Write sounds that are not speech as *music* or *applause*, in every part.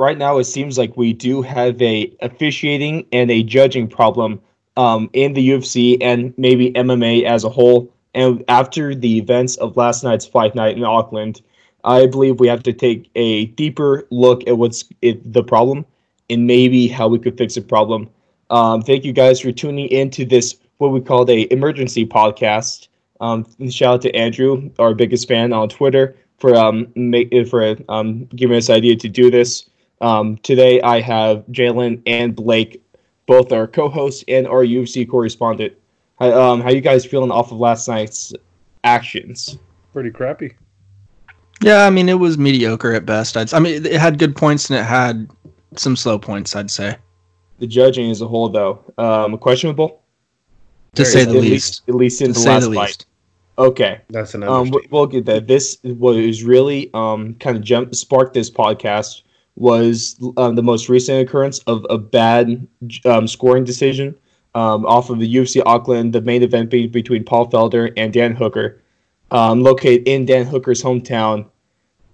right now it seems like we do have a officiating and a judging problem um, in the UFC and maybe MMA as a whole. And after the events of last night's fight night in Auckland, I believe we have to take a deeper look at what's the problem and maybe how we could fix the problem. Um, thank you guys for tuning into this what we called a emergency podcast. Um, shout out to Andrew, our biggest fan on Twitter, for um make, for um giving us the idea to do this. Um, today I have Jalen and Blake, both our co-hosts and our UFC correspondent. How, um, how you guys feeling off of last night's actions? Pretty crappy. Yeah, I mean it was mediocre at best. I'd, I mean it had good points and it had some slow points. I'd say. The judging as a whole, though, um, questionable. To say the at least. At least in To the say last the fight. Okay. That's an Um, we- we'll get that. This was really um kind of jump sparked this podcast was um, the most recent occurrence of a bad um, scoring decision um, off of the UFC Auckland, the main event being between Paul Felder and Dan Hooker, um, located in Dan Hooker's hometown,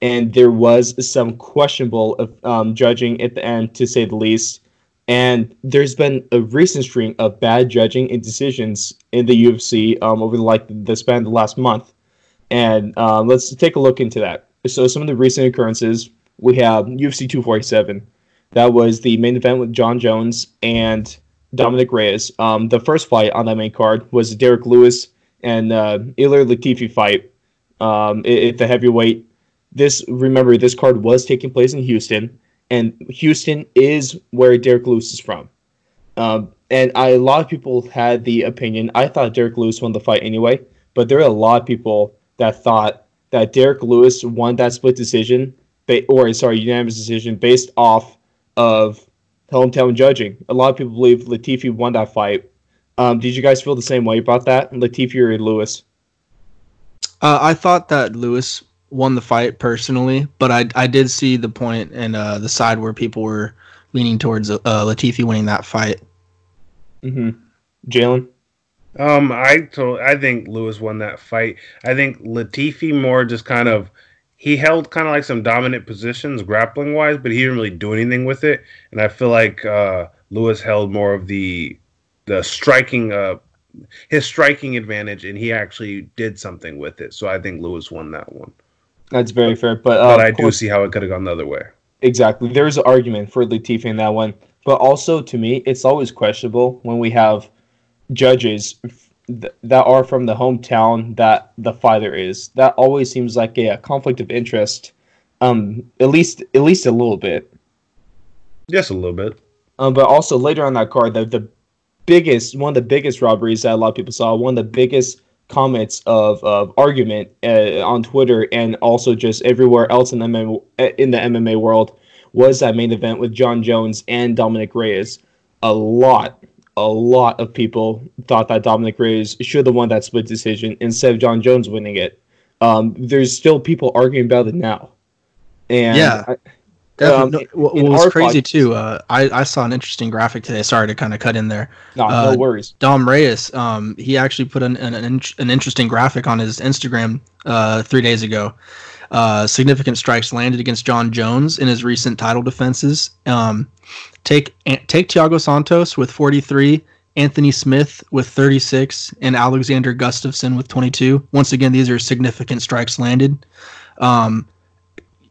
and there was some questionable um, judging at the end, to say the least. And there's been a recent string of bad judging and decisions in the UFC over the, like the span of the last month. And uh, let's take a look into that. So some of the recent occurrences we have UFC 247. That was the main event with John Jones and Dominic Reyes. Um, the first fight on that main card was Derek Lewis and uh, Ilir Latifi fight um, at, at the heavyweight. This remember this card was taking place in Houston, and Houston is where Derek Lewis is from. Um, and I, a lot of people had the opinion. I thought Derek Lewis won the fight anyway, but there are a lot of people that thought that Derek Lewis won that split decision, ba- or sorry, unanimous decision based off of hometown judging. A lot of people believe Latifi won that fight. Um, did you guys feel the same way about that, Latifi or Lewis? Uh, I thought that Lewis won the fight personally, but I I did see the point and uh, the side where people were leaning towards uh, Latifi winning that fight. Mm-hmm. Jalen. Um, I to, I think Lewis won that fight. I think Latifi more just kind of he held kind of like some dominant positions grappling wise, but he didn't really do anything with it. And I feel like uh, Lewis held more of the the striking uh his striking advantage, and he actually did something with it. So I think Lewis won that one. That's very fair, but, uh, But I of do course- see how it could have gone the other way. Exactly. There's an argument for Latifi in that one. But also, to me, it's always questionable when we have judges th- that are from the hometown that the fighter is. That always seems like a, conflict of interest, um, at least at least a little bit. Yes, a little bit. Um, but also later on that card, the the biggest one of the biggest robberies that a lot of people saw, one of the biggest comments of, of argument uh, on Twitter and also just everywhere else in the MMA, in the MMA world was that main event with John Jones and Dominic Reyes. A lot, a lot of people thought that Dominic Reyes should have won that split decision instead of John Jones winning it. Um, there's still people arguing about it now. And Yeah. I-. Um, what what was crazy too? Uh, I I saw an interesting graphic today. Sorry to kind of cut in there. no, Uh, no worries. Dom Reyes, um, he actually put an, an, an, an interesting graphic on his Instagram uh, three days ago. Uh, significant strikes landed against John Jones in his recent title defenses. Um, take take Thiago Santos with 43, Anthony Smith with 36, and Alexander Gustafsson with 22. Once again, these are significant strikes landed. Um,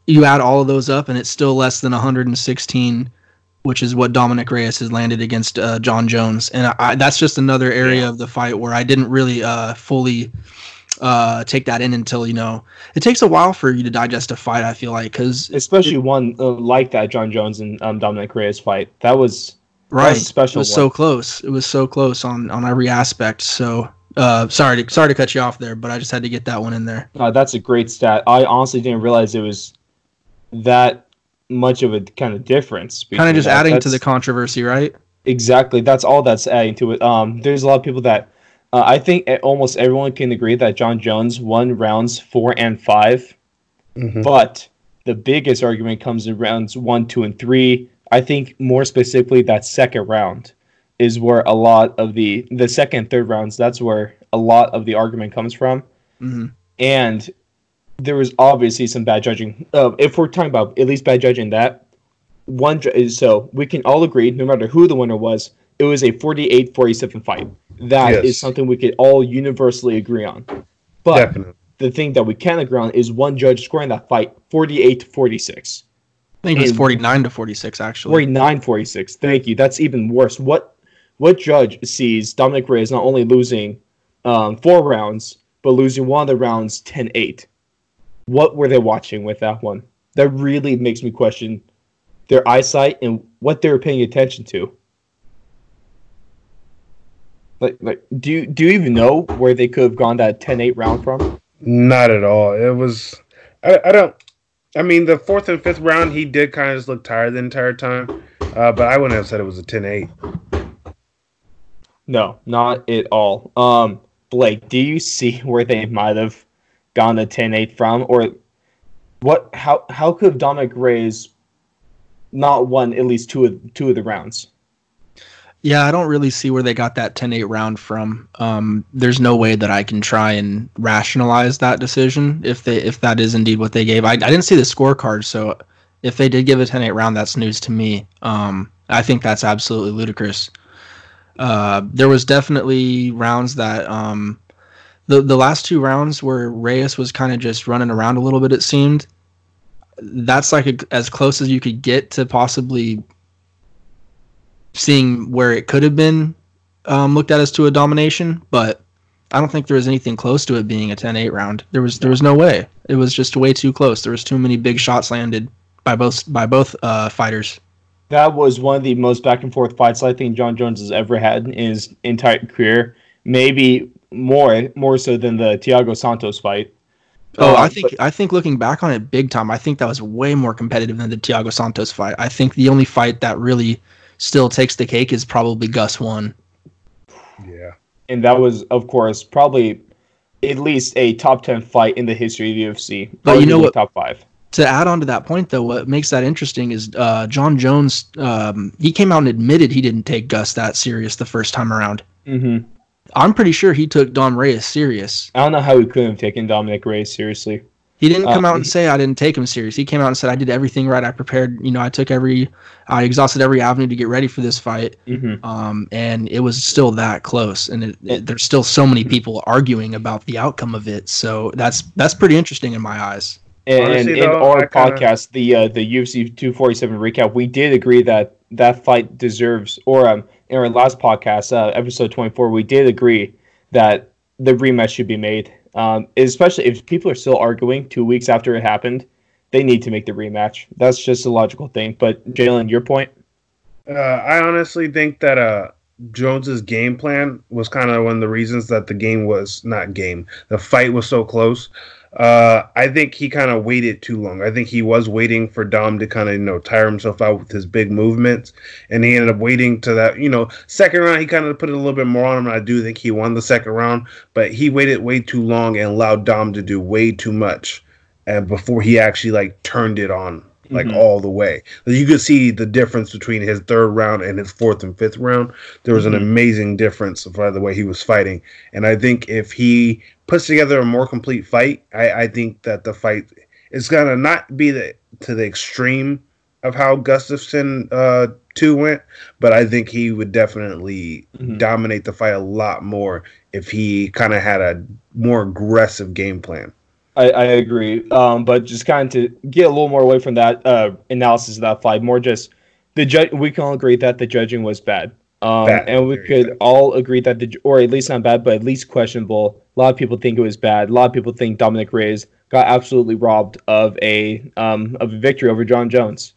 you add all of those up, and it's still less than 116 which is what Dominic Reyes has landed against uh, John Jones, and I, I, that's just another area Yeah. of the fight where I didn't really uh, fully uh, take that in until you know it takes a while for you to digest a fight. I feel like because especially one uh, like that John Jones and um, Dominic Reyes fight. That was right, a special it was one. so close. It was so close on on every aspect. So uh, sorry to sorry to cut you off there, but I just had to get that one in there. uh, that's a great stat. I honestly didn't realize it was that much of a kind of difference. Kind of just that. adding to the controversy, right? exactly. That's all that's adding to it. Um, there's a lot of people that uh, I think almost everyone can agree that John Jones won rounds four and 5 Mhm. but the biggest argument comes in rounds one, two, and three. I think more specifically that second round is where a lot of the the second, third rounds. That's where a lot of the argument comes from. hmm and there was obviously some bad judging. Uh, if we're talking about at least bad judging that, one. So we can all agree, no matter who the winner was, it was a 48-47 fight. That is Yes. something we could all universally agree on. But Definitely. the thing that we can agree on is one judge scoring that fight 48 to 46. I think it was 49 to 46 actually. 49 46. Thank you. That's even worse. What what judge sees Dominic Reyes not only losing um, four rounds, but losing one of the rounds 10 8? What were they watching with that one? That really makes me question their eyesight and what they were paying attention to. Like, like do you do you even know where they could have gone that 10-8 round from? Not at all. It was. I, I don't. I mean, the fourth and fifth round, he did kind of just look tired the entire time. Uh, but I wouldn't have said it was a 10-8. No, not at all. Um, Blake, do you see *laughs* where they might have gone the 10-8 from, or what? How how could Dominic Reyes not won at least two of two of the rounds? Yeah, I don't really see where they got that 10-8 round from. Um, there's no way that I can try and rationalize that decision if they if that is indeed what they gave. I, I didn't see the scorecard, so if they did give a 10-8 round, that's news to me. Um, I think that's absolutely ludicrous. Uh, there was definitely rounds that um, the the last two rounds where Reyes was kind of just running around a little bit. It seemed that's like a, as close as you could get to possibly seeing where it could have been um, looked at as to a domination, but I don't think there was anything close to it being a 10-8 round. There was there was no way. It was just way too close. There was too many big shots landed by both by both uh, fighters. That was one of the most back and forth fights I think John Jones has ever had in his entire career. Maybe more more so than the Thiago Santos fight. Oh, Uh, I think I think looking back on it, big time. I think that was way more competitive than the Thiago Santos fight. I think the only fight that really still takes the cake is probably Gus one. Yeah. and that was of course probably at least a top 10 fight in the history of the UFC. But you know what- Top 5. to add on to that point though what makes that interesting is uh, john jones um, he came out and admitted he didn't take gus that serious the first time around hmm i'm pretty sure he took dom reyes serious I don't know how he couldn't have taken Dominic Reyes seriously. He didn't come Uh, out and say i didn't take him serious. He came out and said i did everything right. I prepared you know i took every i exhausted every avenue to get ready for this fight. Hmm um, and it was still that close. And it, it, there's still so many people arguing about the outcome of it. So that's that's pretty interesting in my eyes. And, Honestly, in though, our kinda- podcast, the uh, the UFC 247 recap, we did agree that that fight deserves, or um, in our last podcast, uh, episode 24, we did agree that the rematch should be made. Um, especially if people are still arguing two weeks after it happened, they need to make the rematch. That's just a logical thing. But Jalen, your point? Uh, I honestly think that uh, Jones's game plan was kind of one of the reasons that the game was not game. The fight was so close. Uh, I think he kind of waited too long. I think he was waiting for Dom to kind of you know tire himself out with his big movements, and he ended up waiting to that you know second round. He kind of put a little bit more on him. I do think he won the second round, but he waited way too long and allowed Dom to do way too much, and before he actually like turned it on like Mhm. all the way. You could see the difference between his third round and his fourth and fifth round. There was an amazing difference by the way he was fighting. And I think if he puts together a more complete fight, I, I think that the fight is gonna not be the to the extreme of how Gustafsson uh two went, but I think he would definitely Mhm. dominate the fight a lot more if he kind of had a more aggressive game plan. I, I agree. Um, but just kind of to get a little more away from that uh, analysis of that fight, more just the judge. We can all agree that the judging was bad. Um, and we could bad. all agree that the, or at least not bad, but at least questionable. A lot of people think it was bad. A lot of people think Dominic Reyes got absolutely robbed of a um, of a victory over John Jones.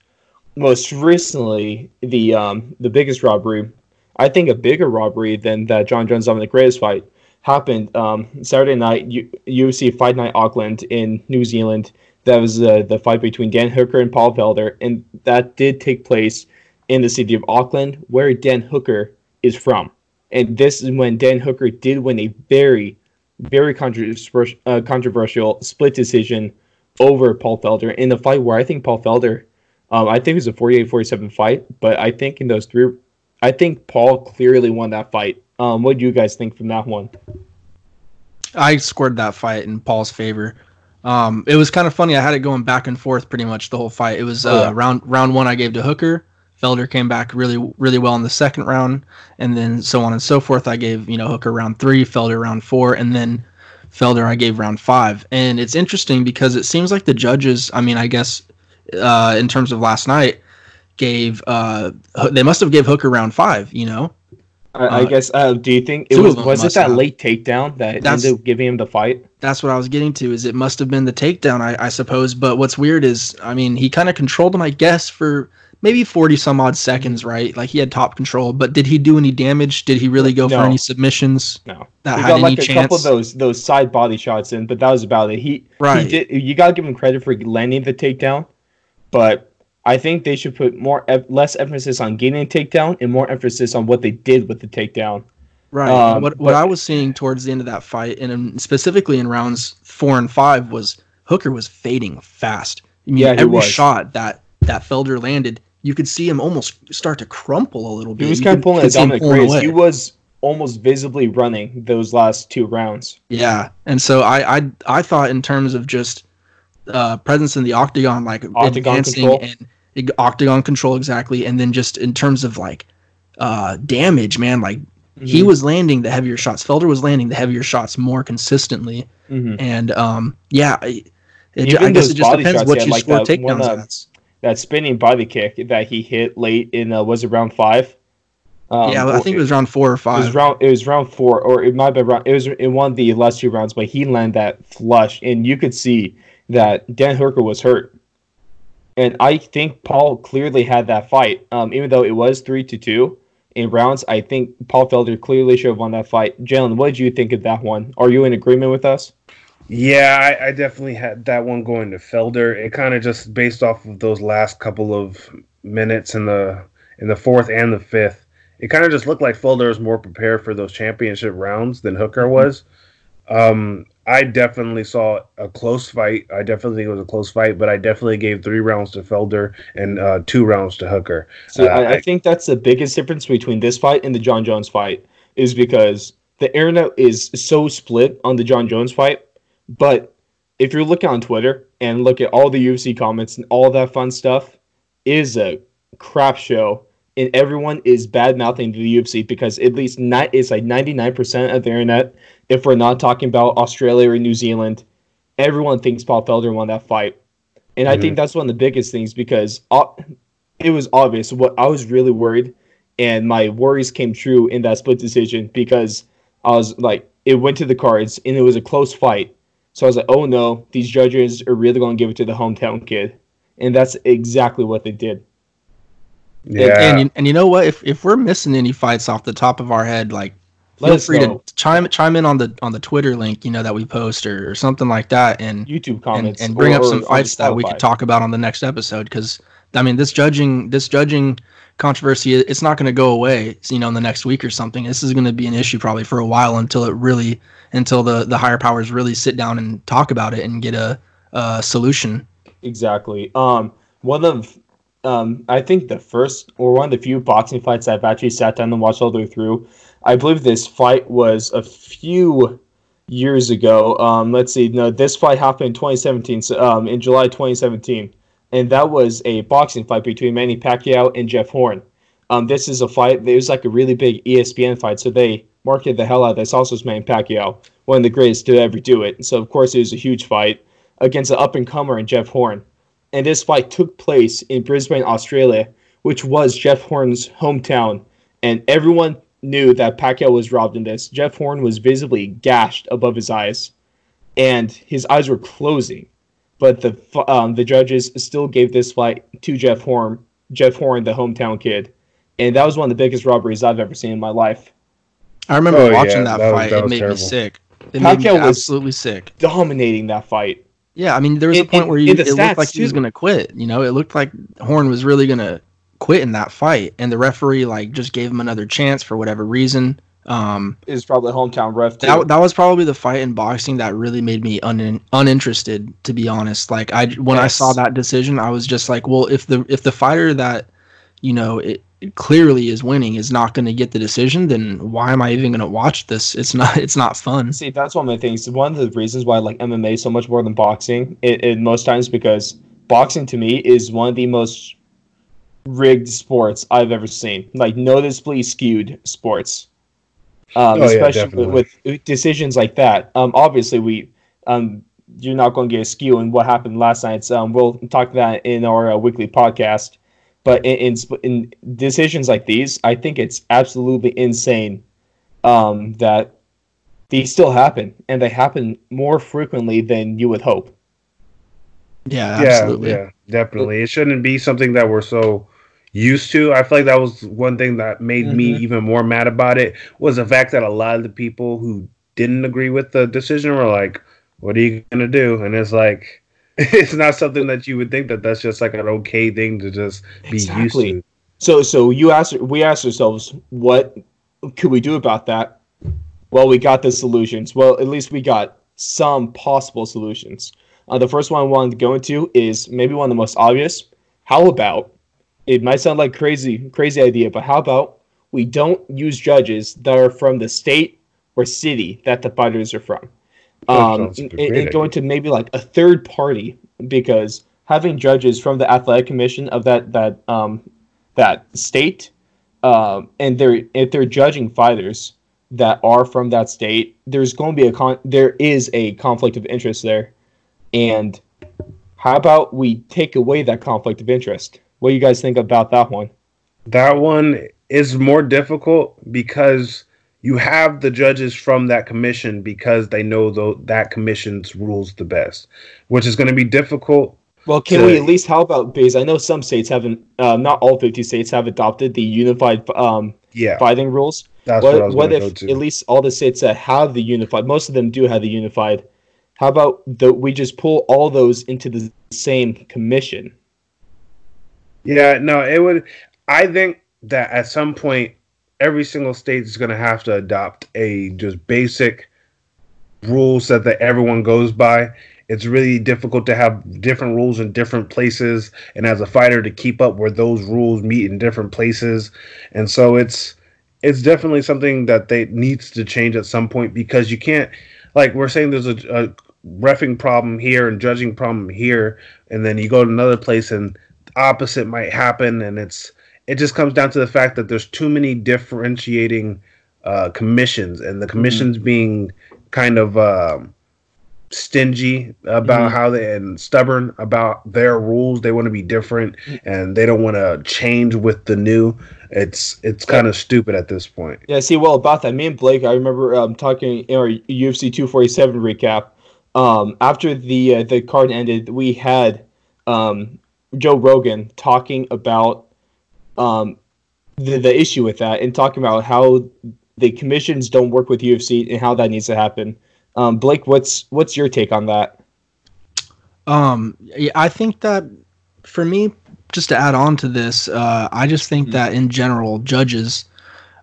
Most recently, the um, the biggest robbery, I think a bigger robbery than that John Jones Dominic Reyes fight happened um, Saturday night, U- UFC Fight Night Auckland in New Zealand. That was uh, the fight between Dan Hooker and Paul Felder, and that did take place in the city of Auckland, where Dan Hooker is from. And this is when Dan Hooker did win a very, very controversial, uh, controversial split decision over Paul Felder in the fight where I think Paul Felder, um, I think it was a 48-47 fight, but I think in those three, I think Paul clearly won that fight. Um, what do you guys think from that one? I scored that fight in Paul's favor. Um, it was kind of funny. I had it going back and forth pretty much the whole fight. It was uh, Oh, yeah. round round one I gave to Hooker. Felder came back really really well in the second round, and then so on and so forth. I gave you know Hooker round three, Felder round four, and then Felder I gave round five. And it's interesting because it seems like the judges. I mean, I guess uh, in terms of last night, gave uh, they must have gave Hooker round five. You know, I, I Uh, guess. Uh, do you think it was was it that have. late takedown that That's- ended up giving him the fight? that's what I was getting to. Is it must have been the takedown, I, I suppose. But what's weird is, I mean, he kind of controlled him, I guess, for maybe forty some odd seconds, right? Like he had top control. But did he do any damage? Did he really go for any submissions? No, That he had got like a couple of those those side body shots in, but that was about it. He Right. He did. You gotta give him credit for landing the takedown, but I think they should put more less emphasis on getting a takedown and more emphasis on what they did with the takedown. Right. Um, what what but- I was seeing towards the end of that fight, and in, specifically in rounds four and five, was Hooker was fading fast. I mean, Yeah, he every was. shot that that Felder landed, you could see him almost start to crumple a little bit. He was You kind of pulling could a Dominic Reyes. He was almost visibly running those last two rounds. Yeah, and so I I I thought in terms of just uh, presence in the octagon, like Octagon advancing control. and octagon control exactly, and then just in terms of like uh, damage, man, like he Mhm. was landing the heavier shots. Felder was landing the heavier shots more consistently, Mhm. and um, yeah, I- it, I guess it just depends shots, what he you like score one, takedowns uh. That spinning body kick that he hit late in uh, was it round five? Um, yeah, I think it was round four or five. It was round. It was round four, or it might have been round. It was in one of the last two rounds, but he landed that flush, and you could see that Dan Hooker was hurt. And I think Paul clearly had that fight, um, even though it was three to two in rounds. I think Paul Felder clearly should have won that fight. Jalen, what did you think of that one? Are you in agreement with us? Yeah, I, I definitely had that one going to Felder. It kind of just based off of those last couple of minutes in the in the fourth and the fifth. It kind of just looked like Felder was more prepared for those championship rounds than Hooker was. Um, I definitely saw a close fight. I definitely think it was a close fight, but I definitely gave three rounds to Felder and uh, two rounds to Hooker. So Uh, I, I think that's the biggest difference between this fight and the John Jones fight is because the internet is so split on the John Jones fight. But if you're looking on Twitter and look at all the UFC comments and all that fun stuff, it is a crap show. And everyone is bad mouthing the UFC because at least ni- it's like 99% of the internet, if we're not talking about Australia or New Zealand, everyone thinks Paul Felder won that fight. And I Mhm. think that's one of the biggest things because uh, it was obvious what I was really worried, and my worries came true in that split decision because I was like, it went to the cards and it was a close fight. So I was like, oh no, these judges are really going to give it to the hometown kid, and that's exactly what they did. And- yeah, And, you, and you know what? If if we're missing any fights off the top of our head, like Let feel us free to chime chime in on the on the Twitter link, you know, that we post or, or something like that, and YouTube and, comments and bring or- up some fights that we could talk about on the next episode. Because I mean, this judging this judging controversy, it's not going to go away. You know, in the next week or something. This is going to be an issue probably for a while until it really until the the higher powers really sit down and talk about it and get a, a solution. Exactly. Um, one of, um, I think the first or one of the few boxing fights I've actually sat down and watched all the way through. I believe this fight was a few years ago. Um, let's see. No, this fight happened in 2017. So, um, in July 2017, and that was a boxing fight between Manny Pacquiao and Jeff Horn. Um, this is a fight. It was like a really big ESPN fight, so they marketed the hell out of this. Also, was Manny Pacquiao, one of the greatest to ever do it. So, of course, it was a huge fight against an up and comer in Jeff Horn. And this fight took place in Brisbane, Australia, which was Jeff Horn's hometown. And everyone knew that Pacquiao was robbed in this. Jeff Horn was visibly gashed above his eyes, and his eyes were closing. But the um, the judges still gave this fight to Jeff Horn, Jeff Horn, the hometown kid, and that was one of the biggest robberies I've ever seen in my life. I remember Oh, watching yeah, that, that was- fight. that it made terrible. me sick. It made me Pacquiao was- absolutely sick. Dominating that fight. Yeah, I mean, there was In- a point in- where you, in the it looked stats, like he was going to quit. You know, it looked like Horn was really going to quit in that fight, and the referee like just gave him another chance for whatever reason. Um, Is probably hometown ref. Too. that that was probably the fight in boxing that really made me un, uninterested, to be honest. Like I when I saw that decision, I was just like, well, if the if the fighter that you know it clearly is winning is not going to get the decision, then why am I even going to watch this? It's not it's not fun. See, that's one of my things. One of the reasons why I like MMA so much more than boxing, it, it most times because boxing to me is one of the most rigged sports I've ever seen. Like noticeably skewed sports. Um, Oh, yeah, especially definitely. with, with decisions like that. Um, obviously we um, you're not going to get a skew in what happened last night. Um, we'll talk that in our uh, weekly podcast. But in, in in decisions like these, I think it's absolutely insane um, that these still happen, and they happen more frequently than you would hope. Yeah, yeah, absolutely. yeah, definitely. It shouldn't be something that we're so used to. I feel like that was one thing that made me Mhm. even more mad about it was the fact that a lot of the people who didn't agree with the decision were like, "What are you gonna do?" And it's like, it's not something that you would think that that's just like an okay thing to just be Exactly. used to. So, so you asked, we asked ourselves, what could we do about that? Well, we got the solutions. Well, at least we got some possible solutions. Uh, the first one I wanted to go into is maybe one of the most obvious. How about it might sound like crazy, crazy idea, but how about we don't use judges that are from the state or city that the fighters are from? That Um, and, a great and going to maybe like a third party because having judges from the athletic commission of that that um, that state, um, and they're if they're judging fighters that are from that state, there's going to be a con. There is a conflict of interest there, and how about we take away that conflict of interest? What do you guys think about that one? That one is more difficult because you have the judges from that commission because they know tho- that commission's rules the best, which is going to be difficult. Well, can to- we at least how about because I know some states haven't, uh, not all fifty states have adopted the unified um, Yeah, fighting rules. that's what, what what if at least all the states that have the unified most of them do have the unified how about the, we just pull all those into the same commission Yeah, no, it would. I think that at some point, every single state is going to have to adopt a just basic rules that the, everyone goes by. It's really difficult to have different rules in different places, and as a fighter, to keep up where those rules meet in different places, and so it's it's definitely something that they needs to change at some point because you can't like we're saying there's a, a refing problem here and judging problem here, and then you go to another place and opposite might happen and it's it just comes down to the fact that there's too many differentiating uh, commissions and the commissions being kind of um, stingy about Mhm. how they and stubborn about their rules. They want to be different and they don't want to change with the new. It's it's kind of stupid at this point. Yeah see well about that me and blake i remember um, talking in our ufc 247 recap. Um, after the uh, the card ended we had um, joe rogan talking about um, the, the issue with that and talking about how the commissions don't work with ufc and how that needs to happen um, blake what's what's your take on that Um, I think that for me, just to add on to this, uh, I just think Mhm. that in general, judges,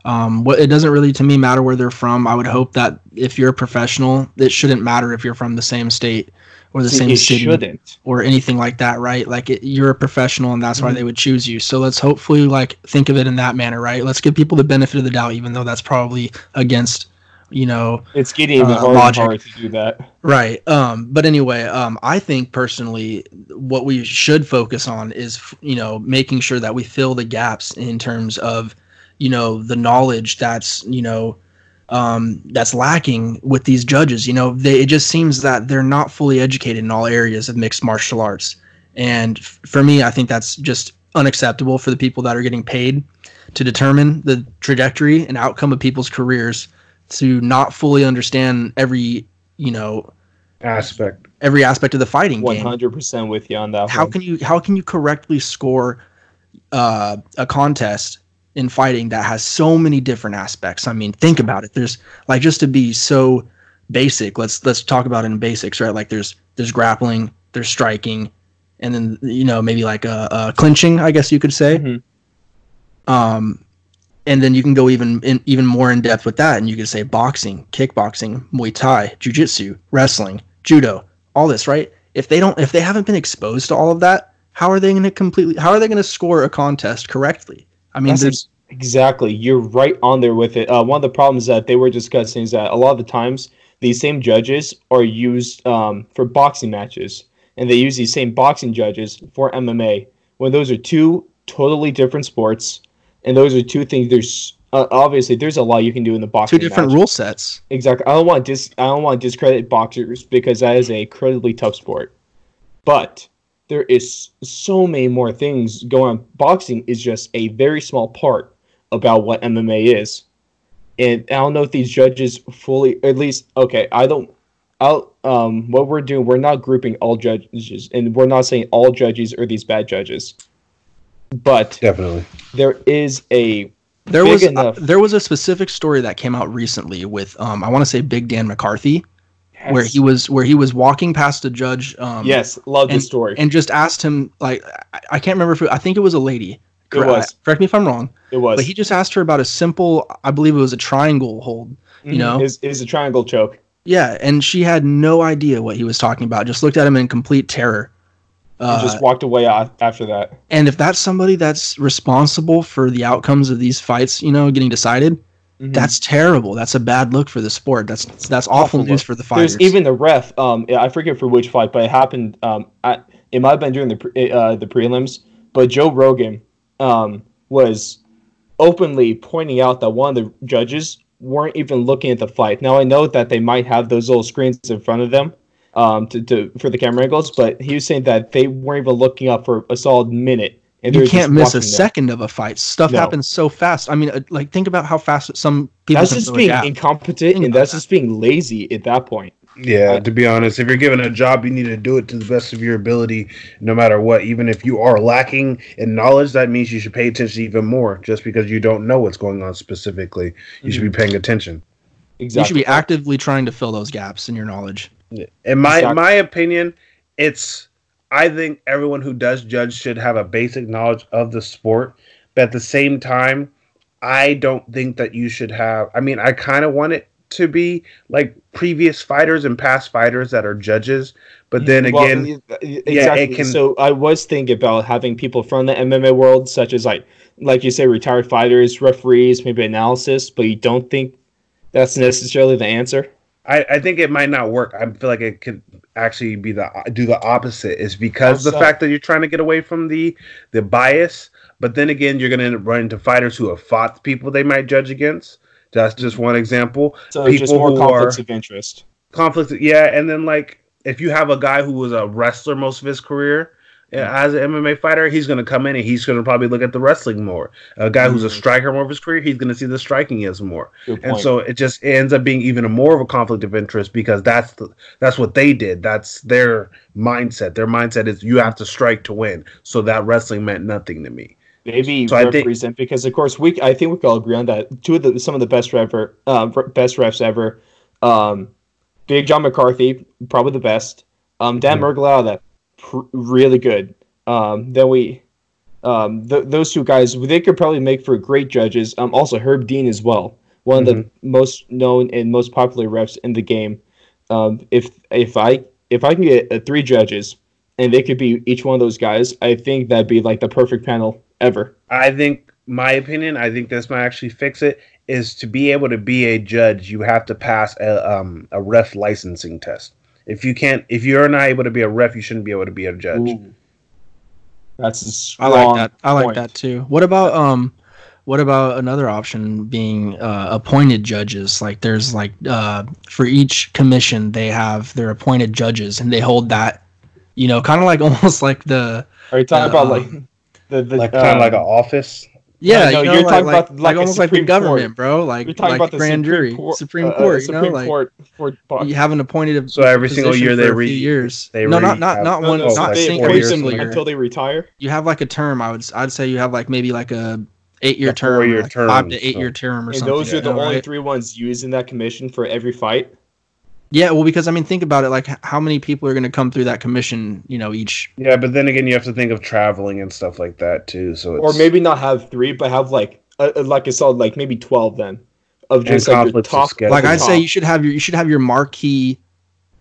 um, what it doesn't really to me matter where they're from. I would hope that if you're a professional, it shouldn't matter if you're from the same state or the same it city shouldn't or anything like that, right? Like it, you're a professional, and that's why Mhm. they would choose you. So let's hopefully like think of it in that manner, right? Let's give people the benefit of the doubt, even though that's probably against, you know, It's getting Uh, harder logic. harder to do that. Right. Um, but anyway, um, I think personally, what we should focus on is, you know, making sure that we fill the gaps in terms of, you know, the knowledge that's, you know, um, that's lacking with these judges. You know, they it just seems that they're not fully educated in all areas of mixed martial arts, and f- for me, I think that's just unacceptable for the people that are getting paid to determine the trajectory and outcome of people's careers to not fully understand every you know aspect every aspect of the fighting One game. hundred percent with you on that. How one. can you how can you correctly score uh, a contest in fighting that has so many different aspects? I mean, think about it. There's like just to be so basic. Let's let's talk about it in basics, right? Like there's there's grappling, there's striking, and then you know maybe like a, a clinching, I guess you could say. Mhm. Um, and then you can go even in, even more in depth with that, and you could say boxing, kickboxing, Muay Thai, Jiu-Jitsu, wrestling, judo, all this, right? If they don't, if they haven't been exposed to all of that, how are they going to completely? How are they going to score a contest correctly? I mean, That's there's Exactly. You're right on there with it. Uh, one of the problems that they were discussing is that a lot of the times these same judges are used um, for boxing matches, and they use these same boxing judges for MMA when those are two totally different sports, and those are two things. There's uh, obviously there's a lot you can do in the boxing. two different match. rule sets. Exactly. I don't want dis. I don't want to discredit boxers because that is a incredibly tough sport, but there is so many more things going on. Boxing is just a very small part about what MMA is, and I don't know if these judges fully, at least, okay. I don't. I'll, um, what we're doing, we're not grouping all judges, and we're not saying all judges are these bad judges, but Definitely. there is a There Big was uh, there was a specific story that came out recently with um I want to say Big Dan McCarthy where he was where he was walking past a judge um yes, love and, this story. and just asked him like I, I can't remember if it, I think it was a lady. It was. Correct me if I'm wrong, it was. but he just asked her about a simple I believe it was a triangle hold. you know? is is a triangle choke. Yeah, and she had no idea what he was talking about. Just looked at him in complete terror. Uh, just walked away after that. and if that's somebody that's responsible for the outcomes of these fights, you know, getting decided, Mhm. that's terrible. That's a bad look for the sport. That's that's awful, Awful news look. for the fighters. There's even the ref. Um, I forget for which fight, but it happened. Um, at, it might have been during the uh, the prelims. But Joe Rogan, um, was openly pointing out that one of the judges weren't even looking at the fight. Now I know that they might have those little screens in front of them, um, to, to for the camera angles, but he was saying that they weren't even looking up for a solid minute. And you can't miss a watching them. second of a fight. Stuff No. happens so fast. I mean, uh, like think about how fast some people. That's can just being gap. incompetent, Think and that's that. just being lazy at that point. Yeah, I- to be honest, if you're given a job, you need to do it to the best of your ability, no matter what. Even if you are lacking in knowledge, that means you should pay attention even more. Just because you don't know what's going on specifically, you should be paying attention. Exactly. You should be actively trying to fill those gaps in your knowledge. In my Exactly. my opinion, it's I think everyone who does judge should have a basic knowledge of the sport, but at the same time, I don't think that you should have. I mean, I kind of want it to be like previous fighters and past fighters that are judges, but then Well, again, y- uh, y- it can- so I was thinking about having people from the MMA world, such as like, like you say, retired fighters, referees, maybe analysis, but you don't think that's necessarily the answer. I, I think it might not work. I feel like it could actually be the do the opposite. Is because the fact that you're trying to get away from the the bias, but then again, you're going to run into fighters who have fought people they might judge against. That's just one example. So it's just People more who conflicts are- of interest. conflicts yeah, and then like if you have a guy who was a wrestler most of his career. As an MMA fighter, he's going to come in and he's going to probably look at the wrestling more. A guy who's a Mhm. striker more of his career, he's going to see the striking as more and so it just ends up being even more of a conflict of interest because that's the, that's what they did that's their mindset their mindset is you have to strike to win so that wrestling meant nothing to me maybe so I think- represent because of course we I think we can all agree on that. Two of the some of the best ever, uh, best refs ever. Um, Big John McCarthy, probably the best. Um, Dan Mhm. Miragliotta, pr- really good. Um, then we, um, th- those two guys, they could probably make for great judges. Um, also Herb Dean as well, one of the most known and most popular refs in the game. Um, if if I if I can get uh, three judges and they could be each one of those guys, I think that'd be like the perfect panel ever. i think my opinion i think this might actually fix it is to be able to be a judge you have to pass a, um, a ref licensing test if you can't if you're not able to be a ref you shouldn't be able to be a judge Ooh. That's a I strong like that. I like point. that too. What about um, what about another option being uh, appointed judges? Like there's like uh, for each commission they have their appointed judges and they hold that, you know, kind of like *laughs* almost like the Are you talking Uh, about like the, the like kind of um, like an office yeah, no, you know, you're like, talking like, about like, like a almost like the government, Court. bro. Like You're talking like about the grand Supreme jury, Court, Supreme uh, uh, Court. You Supreme know, like Court for you have an appointed. So every single year they a few re- years. they no, not re- not not one, no, not they single appoint year, them year. until they retire. you have like a term. I would I'd say you have like maybe like a eight year term, or four-year like term, five to eight so- year term or And something. those are the only right? three ones used in that commission for every fight. Yeah, well, because I mean, think about it. Like, how many people are going to come through that commission? You know, each. yeah but then again you have to think of traveling and stuff like that too so it's Or maybe not have three, but have like uh, uh, like I saw like maybe twelve then of And just like your top. Like, I'd top. say you should have your you should have your marquee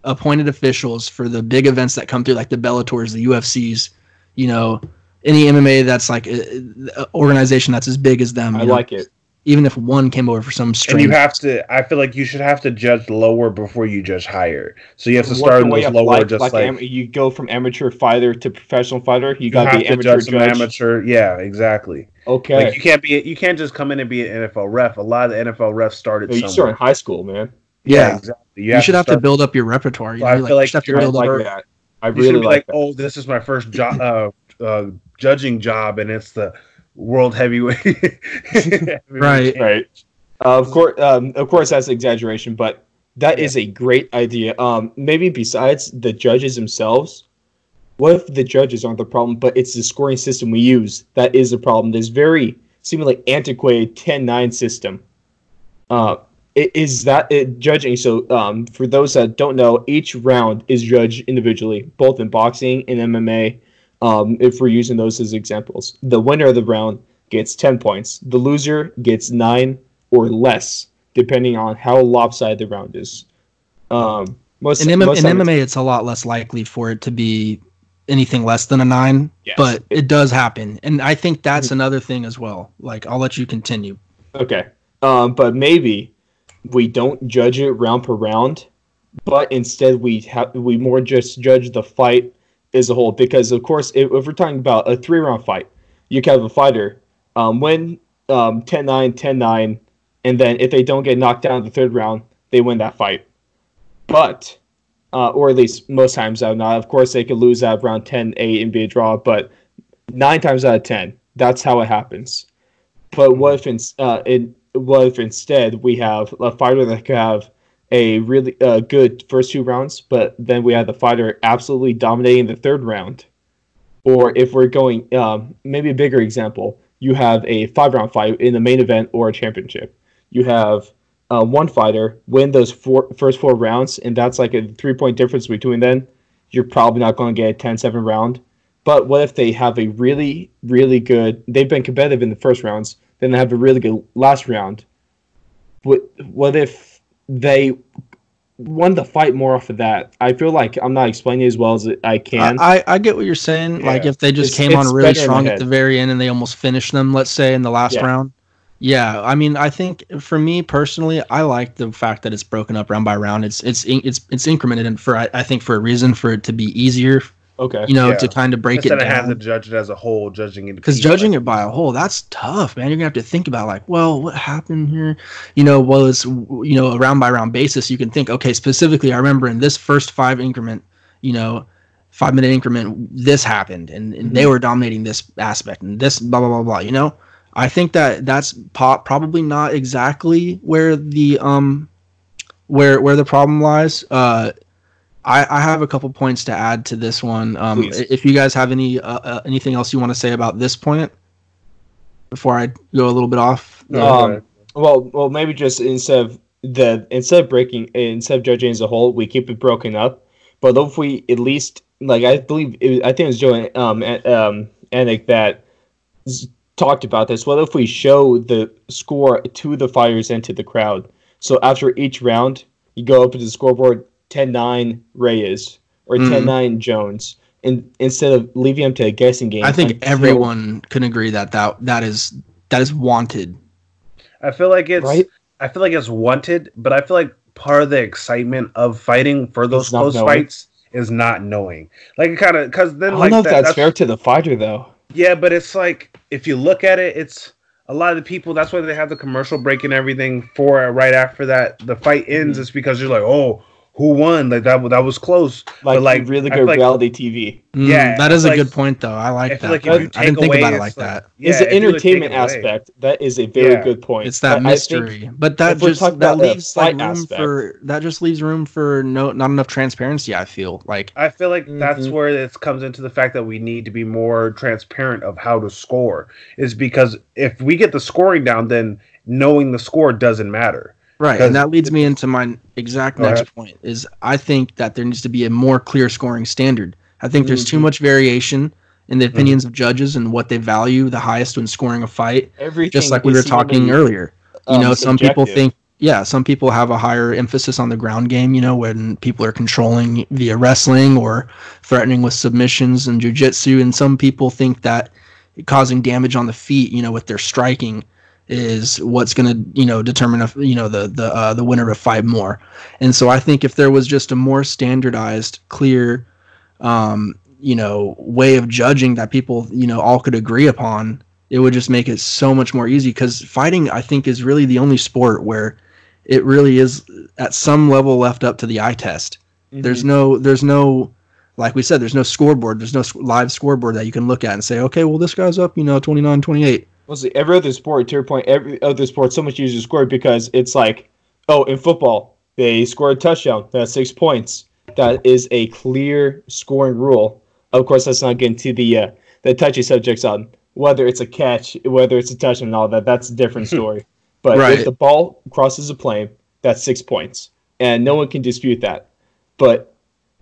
appointed officials for the big events that come through, like the Bellators, the UFCs. You know, any MMA that's like an organization that's as big as them. I know, like it. Even if one came over for some And you have to. I feel like you should have to judge lower before you judge higher. So you have to start your in those lower, like, just like, like, am- you go from amateur fighter to professional fighter. You you got have the to amateur judge some judge. amateur. Yeah, exactly. Okay, Like you can't be. You can't just come in and be an NFL ref. A lot of the NFL refs started. No, you somewhere. start in high school, man. yeah, exactly. you, should have to build up your repertoire. You, So know, I like, feel you like just have to you're I build like up. up- that. I You really should be like like, that. oh, this is my first job, uh, uh, judging job, and it's the world heavyweight. *laughs* Right. right. Uh, of course, um, of course, that's exaggeration, but that is a great idea. Um, maybe besides the judges themselves, what if the judges aren't the problem, but it's the scoring system we use that is the problem? This very seemingly antiquated 10-9 system. Uh, it is that it, judging? So, um, for those that don't know, each round is judged individually, both in boxing and MMA. Um, if we're using those as examples, the winner of the round gets 10 points. The loser gets 9 or less, depending on how lopsided the round is. Um, most, In, M- most in MMA, it's a lot less likely for it to be anything less than a nine, Yes. but it does happen, and I think that's Mm-hmm. another thing as well. Like, I'll let you continue. Okay. Um, but maybe we don't judge it round per round, but instead we have we more just judge the fight as a whole. Because of course, if, if we're talking about a three round fight, you can have a fighter um, win um, 10-9, 10-9, and then if they don't get knocked down in the third round, they win that fight. But uh, or at least most times out of. Of course, they could lose that round 10-8 and be a draw, but nine times out of ten, that's how it happens. But what if in, uh, in what if instead we have a fighter that could have a really uh, good first two rounds, but then we have the fighter absolutely dominating the third round? Or if we're going, um, maybe a bigger example, you have a five round fight in the main event or a championship. You have uh, one fighter win those four, first four rounds, and that's like a three point difference between them. You're probably not going to get a 10 7 round. But what if they have a really, really good, they've been competitive in the first rounds, then they have a really good last round. What, what if they won the fight more off of that? I feel like I'm not explaining as well as I can. I, I I get what you're saying. Like if they just It's- came it's on really strong the at the very end and they almost finished them, let's say in the last Yeah. round. Yeah, I mean, I think for me personally, I like the fact that it's broken up round by round. It's it's it's it's incremented, and for I, I think for a reason for it to be easier, okay. you know, Yeah. to kind of break Instead it of having to judge it as a whole, judging it Because judging it by a whole, that's tough, man. You're gonna have to think about like, well, what happened here? You know, well, it's you know a round by round basis. You can think, okay, specifically, I remember in this first five increment, you know, five minute increment, this happened, and, and they were dominating this aspect, and this blah blah blah blah. You know, I think that that's po- probably not exactly where the um where where the problem lies. Uh, I, I have a couple points to add to this one. Um, Please. if you guys have any uh, uh, anything else you want to say about this point before I go a little bit off. No, Um. Well, well, maybe just instead of the instead of breaking instead of judging as a whole, we keep it broken up. But if we at least like I believe it, I think it was Joe um a- um Anik that s- talked about this. What if we show the score to the fires and to the crowd? So after each round, you go up to the scoreboard 10-9 Reyes or Mhm. 10-9 Jones, and instead of leaving them to a guessing game. I think until- everyone can agree that, that that is that is wanted. I feel like it's. right. I feel like it's wanted, but I feel like part of the excitement of fighting for those close knowing. fights is not knowing. Like it kind of because then I then don't like know if that- that's, fair to the fighter though. Yeah, but it's like if you look at it, it's a lot of the people. That's why they have the commercial break and everything for it right after that the fight ends. Mhm. It's because you're like, oh, who won? Like that that was close. Like, But, like, really good feel like- reality TV. Mm, Yeah, that is a feel good point though. I like I that. like I, didn't take think about it it's like like- that. Yeah, is the if you were entertainment it away- aspect that is a very Yeah. good point. It's that I- I mystery, but that just that leaves like room aspect- for that just leaves room for no not enough transparency. I feel like I feel like that's Mhm. where it comes into the fact that we need to be more transparent of how to score. Is because if we get the scoring down, then knowing the score doesn't matter. Right, and that leads me into my exact next ahead. point. Is I think that there needs to be a more clear scoring standard. I think there's too Mhm. much variation in Mm-hmm. the opinions of judges and what they value the highest when scoring a fight. everything Just like we were talking seemingly, earlier. You um, know, some people think yeah, some people have a higher emphasis on the ground game, you know, when people are controlling via wrestling or threatening with submissions and jujitsu. And some people think that causing damage on the feet, you know, with their striking is what's going to, you know, determine if, you know, the, the, uh, the winner of five more. And so I think if there was just a more standardized, clear, um, you know, way of judging that people, you know, all could agree upon, it would just make it so much more easy because fighting, I think, is really the only sport where it really is at some level left up to the eye test. Mm-hmm. There's no, there's no, like we said, there's no scoreboard. There's no live scoreboard that you can look at and say, okay, well, this guy's up, you know, 29, 28. See, every other sport, to your point, every other sport, so much easier to score because it's like, oh, in football, they scored a touchdown. That's six points. That is a clear scoring rule. Of course, let's not get into the uh, the touchy subjects on whether it's a catch, whether it's a touchdown, and all that. That's a different story. But right. if the ball crosses a plane, that's six points, and no one can dispute that. But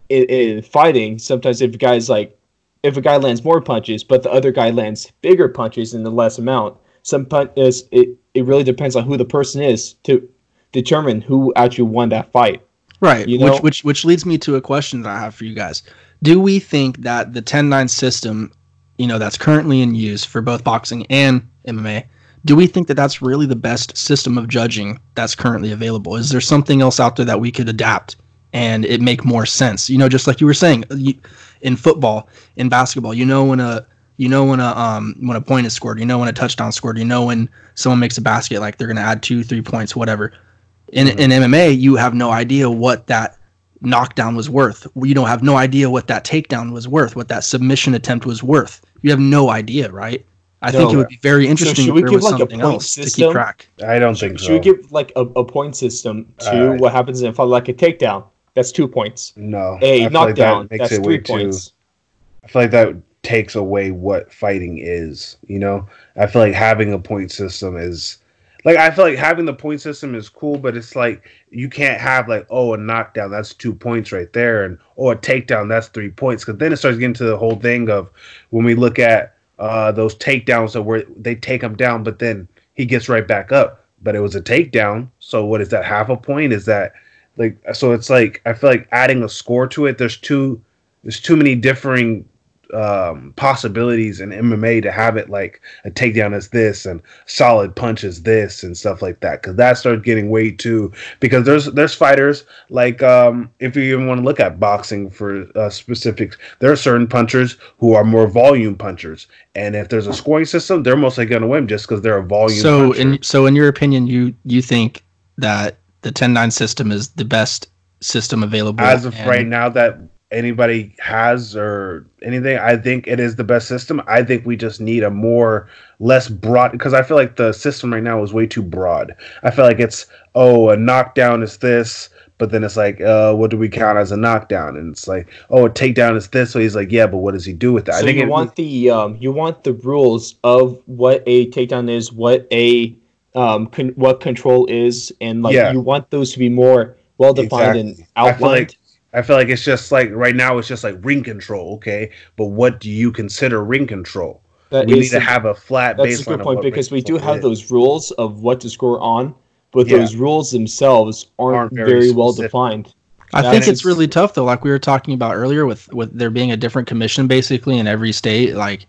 in, in fighting, sometimes if a guy's like, if a guy lands more punches, but the other guy lands bigger punches in the less amount, some punch is it, it really depends on who the person is to determine who actually won that fight. Right. You know? Which which which leads me to a question that I have for you guys. Do we think that the 10-9 system, you know, that's currently in use for both boxing and MMA do we think that that's really the best system of judging that's currently available? Is there something else out there that we could adapt and it make more sense? You know, just like you were saying, you, in football, in basketball, you know when a you know when a um when a point is scored, you know when a touchdown scored, you know when someone makes a basket, like they're gonna add two, three points, whatever. In mm-hmm. in MMA, you have no idea what that knockdown was worth. You don't have no idea what that takedown was worth, what that submission attempt was worth. You have no idea, right? I no, think it would be very interesting. So should we give like a point system? To keep track? I don't think should, so. Should we give like a, a point system to uh, what happens in a like a takedown? That's two points. No, a knockdown. Like that that's three points. Too, I feel like that takes away what fighting is. You know, I feel like having a point system is like I feel like having the point system is cool, but it's like you can't have like oh a knockdown that's two points right there, and oh a takedown that's three points because then it starts getting to the whole thing of when we look at uh, those takedowns that where they take him down, but then he gets right back up. But it was a takedown. So what is that? Half a point? Is that like? So it's like I feel like adding a score to it. There's too there's too many differing um, possibilities in MMA to have it like a takedown is this and solid punch is this and stuff like that because that starts getting way too because there's there's fighters like um, if you even want to look at boxing for uh, specifics there are certain punchers who are more volume punchers and if there's a scoring system they're mostly going to win just because they're a volume so puncher. in so in your opinion you you think that the 10-9 system is the best system available as of right now that anybody has or anything. I think it is the best system. I think we just need a more less broad because I feel like the system right now is way too broad. I feel like it's oh a knockdown is this, but then it's like uh what do we count as a knockdown? And it's like oh a takedown is this. So he's like yeah, but what does he do with that? So I think you it, want the um you want the rules of what a takedown is, what a um con- what control is, and like yeah. you want those to be more well defined exactly. and outlined I feel like it's just like right now it's just like ring control, okay? But what do you consider ring control? That we need to have a flat that's baseline. That's a good point because we do have is. those rules of what to score on, but yeah. those rules themselves aren't, aren't very, very well defined. I think it's really tough though. Like we were talking about earlier, with with there being a different commission basically in every state, like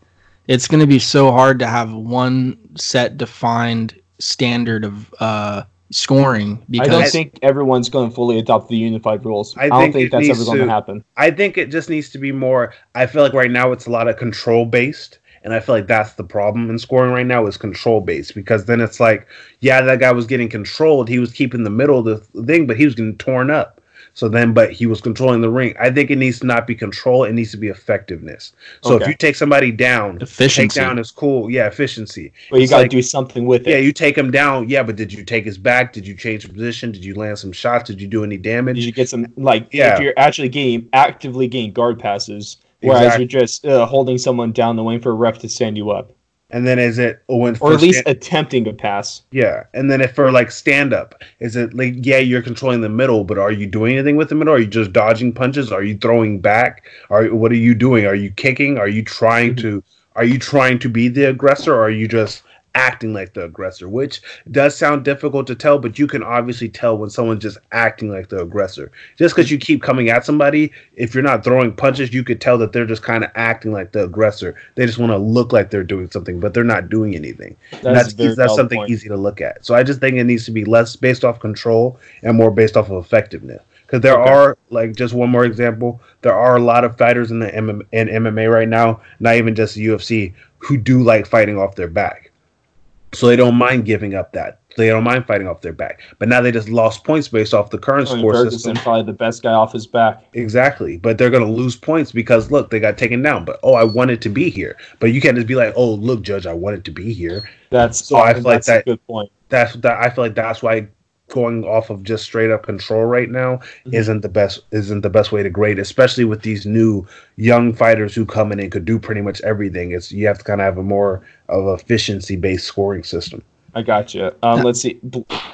it's going to be so hard to have one set defined standard of uh, scoring because I don't think everyone's going to fully adopt the unified rules. I, I don't think that's ever going to happen. I think it just needs to be more. I feel like right now it's a lot of control based, and I feel like that's the problem in scoring right now is control based because then it's like, yeah, that guy was getting controlled. He was keeping the middle of the thing, but he was getting torn up. So then, but he was controlling the ring. I think it needs to not be control; it needs to be effectiveness. So okay. if you take somebody down, efficiency. Take down is cool. Yeah, efficiency. But you got to like, do something with it. Yeah, you take him down. Yeah, but did you take his back? Did you change position? Did you land some shots? Did you do any damage? Did you get some like? Yeah. If you're actually getting actively getting guard passes, whereas exactly. you're just uh, holding someone down the wing for a ref to stand you up. And then is it when or at least stand- attempting to pass? Yeah. And then if for like stand up, is it like yeah, you're controlling the middle, but are you doing anything with the middle? Are you just dodging punches? Are you throwing back? Are what are you doing? Are you kicking? Are you trying mm-hmm. to are you trying to be the aggressor or are you just acting like the aggressor, which does sound difficult to tell, but you can obviously tell when someone's just acting like the aggressor. Just because you keep coming at somebody, if you're not throwing punches, you could tell that they're just kind of acting like the aggressor. They just want to look like they're doing something, but they're not doing anything. That's that's, that's something point. easy to look at. So I just think it needs to be less based off control and more based off of effectiveness because there okay. are like just one more example there are a lot of fighters in the M- in MMA right now not even just the UFC who do like fighting off their back so they don't mind giving up that. They don't mind fighting off their back. But now they just lost points based off the current mean, score Ferguson system. probably the best guy off his back. Exactly. But they're going to lose points because look they got taken down. But oh I wanted to be here. But you can't just be like oh look judge I wanted to be here. That's so I feel like that good point. that's that I feel like that's why going off of just straight up control right now mm-hmm. isn't the best isn't the best way to grade, especially with these new young fighters who come in and could do pretty much everything. It's you have to kind of have a more of efficiency based scoring system. I got you. Um, let's see.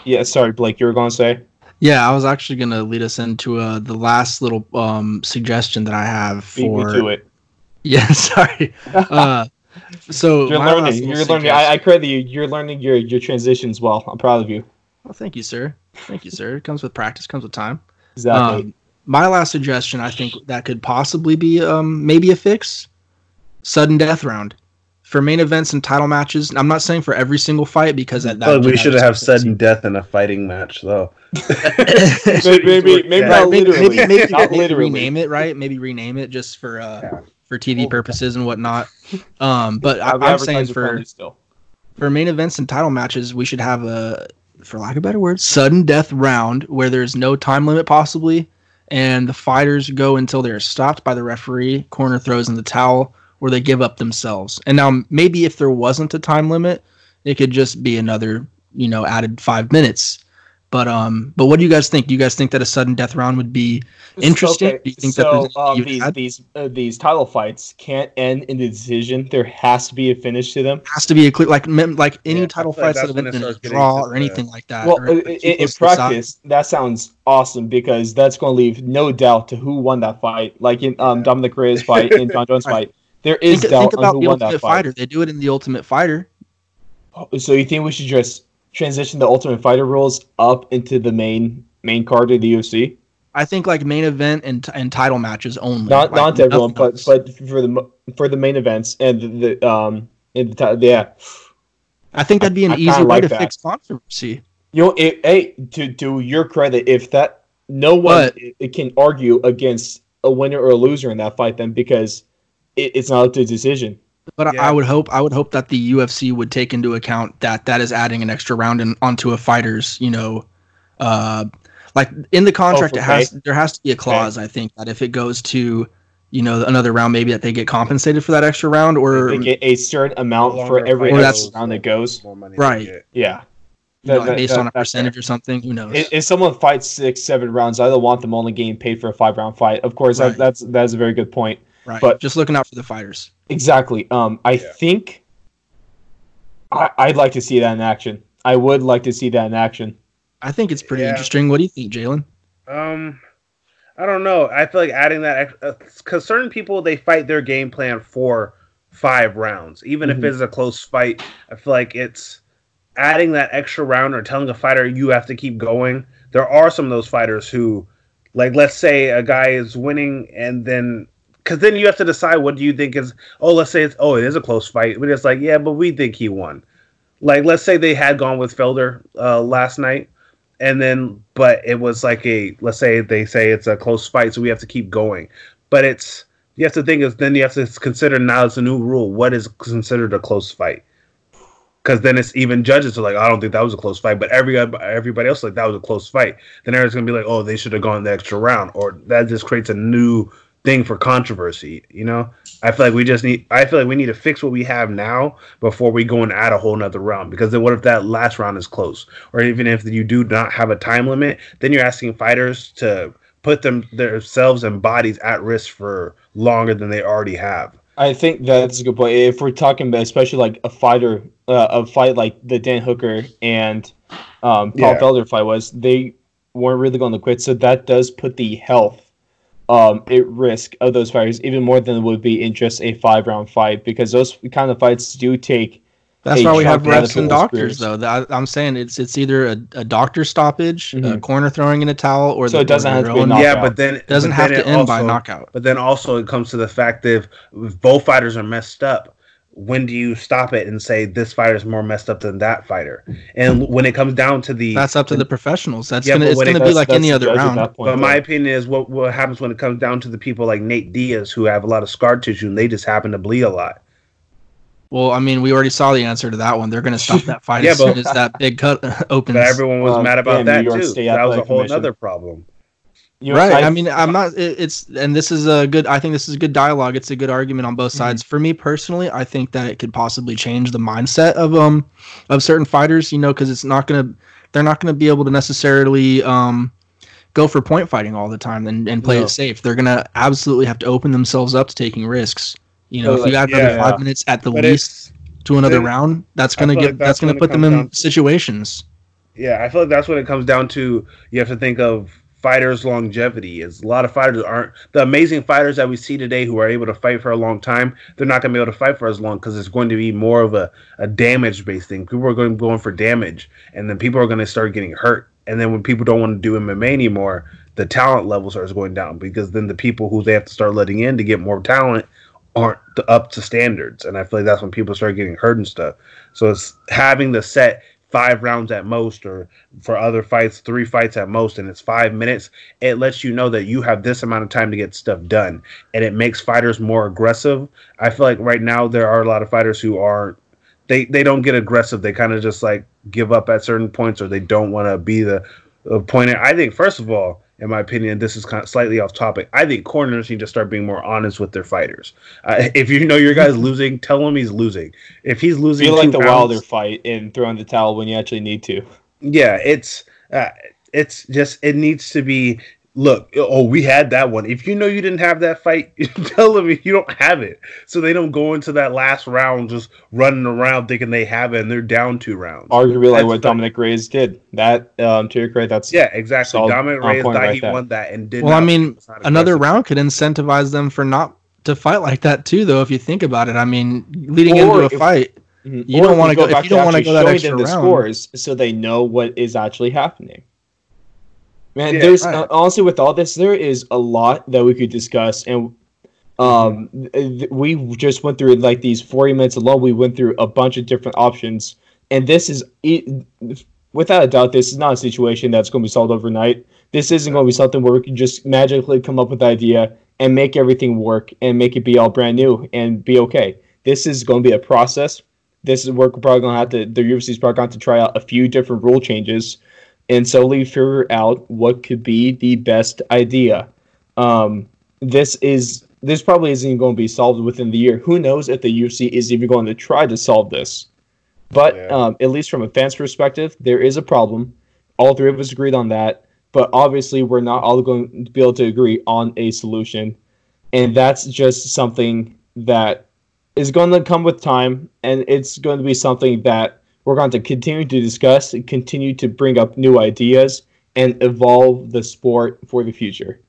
Yeah, sorry, Blake, you were going to say. Yeah, I was actually going to lead us into uh, the last little um, suggestion that I have for. Beat me to it. Yeah, *laughs* sorry. Uh, so you're learning. You're learning. I, I credit you. You're learning your your transitions well. I'm proud of you. Well, thank you, sir. Thank you, sir. It comes with practice, comes with time. Exactly. Um, my last suggestion, I think that could possibly be um, maybe a fix. Sudden death round for main events and title matches. I'm not saying for every single fight because that. that we should have sudden death in a fighting match, though. *laughs* maybe, maybe, maybe, not literally. maybe, maybe, not literally. rename it, right? Maybe rename it just for uh, yeah. for TV purposes and whatnot. Um, but I, I'm saying for for main events and title matches, we should have a for lack of better word, sudden death round where there's no time limit possibly, and the fighters go until they're stopped by the referee, corner throws in the towel, or they give up themselves. And now maybe if there wasn't a time limit, it could just be another, you know, added five minutes. But um, but what do you guys think? Do you guys think that a sudden death round would be interesting? Okay. Do you think so, that um, these these uh, these title fights can't end in the decision? There has to be a finish to them. Has to be a clear like like any yeah, title fights that have been in a draw or anything like that. Well, in, in practice, that sounds awesome because that's going to leave no doubt to who won that fight. Like in um, Dominick Reyes fight and Jon Jones *laughs* fight, there is think, doubt think about on who the won that fighter. Fight. They do it in the Ultimate Fighter. Oh, so you think we should just transition the Ultimate Fighter rules up into the main main card of the UFC? I think like main event and and title matches only. Not like, not everyone, but but for the for the main events and the, the um in the yeah. I think that'd be an I, easy I way like to that. fix controversy. You know, it, hey, to to your credit, if that no one it can argue against a winner or a loser in that fight, then because it, it's not up to decision. But yeah. I would hope I would hope that the UFC would take into account that that is adding an extra round in, onto a fighter's, you know, uh, like in the contract oh, it has there has to be a clause okay. I think that if it goes to you know another round maybe that they get compensated for that extra round or they get a certain amount for every round that goes right yeah you know, that, based that, on a percentage fair. or something. Who knows? If, if, someone fights six, seven rounds, I don't want them only getting paid for a five round fight. Of course, right. that, that's that's a very good point. Right. But just looking out for the fighters. Exactly. Um, I yeah. think I, I'd like to see that in action. I would like to see that in action. I think it's pretty yeah. interesting. What do you think, Jalen? Um, I don't know. I feel like adding that because uh, certain people they fight their game plan for five rounds, even mm-hmm. if it's a close fight. I feel like it's adding that extra round or telling a fighter you have to keep going. There are some of those fighters who, like, let's say a guy is winning and then because then you have to decide what do you think is. Oh, let's say it's oh it is a close fight, but it's like yeah, but we think he won. Like let's say they had gone with Felder uh, last night, and then but it was like a let's say they say it's a close fight, so we have to keep going. But it's you have to think is then you have to consider now it's a new rule. What is considered a close fight? Because then it's even judges are like, I don't think that was a close fight, but every everybody else like that was a close fight. Then everyone's gonna be like, oh, they should have gone the extra round, or that just creates a new thing for controversy. You know, I feel like we just need. I feel like we need to fix what we have now before we go and add a whole nother round. Because then, what if that last round is close, or even if you do not have a time limit, then you're asking fighters to put them themselves and bodies at risk for longer than they already have. I think that's a good point. If we're talking about especially like a fighter, uh, a fight like the Dan Hooker and um, Paul yeah. Felder fight was, they weren't really going to quit. So that does put the health um, at risk of those fighters even more than it would be in just a five round fight because those kind of fights do take That's why we have Norris refs and doctors, Spears. though. That, I'm saying it's it's either a, a doctor stoppage, a Mhm. corner throwing in a towel, or So the, it doesn't have to be a knockout. Yeah, but then It doesn't but have then to it end by knockout. But then also it comes to the fact that if, if both fighters are messed up, when do you stop it and say this fighter is more messed up than that fighter? And when it comes down to the That's up to the professionals. That's Yeah, gonna it's when it- gonna be like any other round. point, But my opinion is what what happens when it comes down to the people like Nate Diaz who have a lot of scar tissue and they just happen to bleed a lot. Well, I mean, we already saw the answer to that one. They're gonna stop that *laughs* fight Yeah, as soon as that big cut *laughs* opens. But everyone was Well, mad about yeah, that too. State That was a whole Commission. other problem. You know, right. I, mean, I'm not. it- It's and this is a good. I think this is a good dialogue. It's a good argument on both sides. For me personally, I think that it could possibly change the mindset of um of certain fighters. You know, because it's not gonna. They're not gonna be able to necessarily um go for point fighting all the time and, and play No. it safe. They're gonna absolutely have to open themselves up to taking risks. You know, So, if you like, add another yeah. five minutes at the But least to another round, that's gonna get like that's that's gonna put them in situations. Yeah, I feel like that's when it comes down to you have to think of fighters' longevity. Is a lot of fighters aren't the amazing fighters that we see today who are able to fight for a long time. They're not going to be able to fight for as long because it's going to be more of a, a damage based thing. People are going going for damage, and then people are going to start getting hurt. And then when people don't want to do MMA anymore, the talent level starts going down because then the people who they have to start letting in to get more talent aren't up to standards. And I feel like that's when people start getting hurt and stuff. So it's having the set five rounds at most, or for other fights, three fights at most, and it's five minutes. It lets you know that you have this amount of time to get stuff done, and it makes fighters more aggressive. I feel like right now there are a lot of fighters who aren't. They, they don't get aggressive. They kind of just like give up at certain points, or they don't want to be the, point. I think first of all, in my opinion, this is kind of slightly off topic. I think corners need to start being more honest with their fighters. Uh, *laughs* if you know your guy's *laughs* losing, tell him he's losing. If he's losing, feel like the rounds- Wilder fight and throwing the towel when you actually need to. yeah, it's uh, it's just it needs to be. Look, oh, we had that one. If you know you didn't have that fight, *laughs* tell them you don't have it, so they don't go into that last round just running around thinking they have it and they're down two rounds. Arguably, like That's what the- Dominick Reyes did. That um, to your credit, that's Yeah, exactly. Solid Dominick on Reyes point thought right he there. won that and did. Well, I mean, another round could incentivize them for not to fight like that too though if you think about it i mean leading Or into a if- fight Mhm. You don't wanna go- if you don't wanna actually go that extra them the scores so they know what is actually happening. Man, Yeah, there's right. uh, honestly with all this, there is a lot that we could discuss, and um, th- we just went through like these 40 minutes alone. We went through a bunch of different options, and this is it, without a doubt, this is not a situation that's going to be solved overnight. This isn't going to be something where we can just magically come up with an idea and make everything work and make it be all brand new and be okay. This is going to be a process. This is where we're probably going to have to, the UFC is probably going to have to try out a few different rule changes and slowly figure out what could be the best idea. Um, this is this probably isn't going to be solved within the year. Who knows if the UFC is even going to try to solve this? But Yeah. um, at least from a fan's perspective, there is a problem. All three of us agreed on that. But obviously, we're not all going to be able to agree on a solution, and that's just something that is going to come with time, and it's going to be something that we're going to continue to discuss and continue to bring up new ideas and evolve the sport for the future.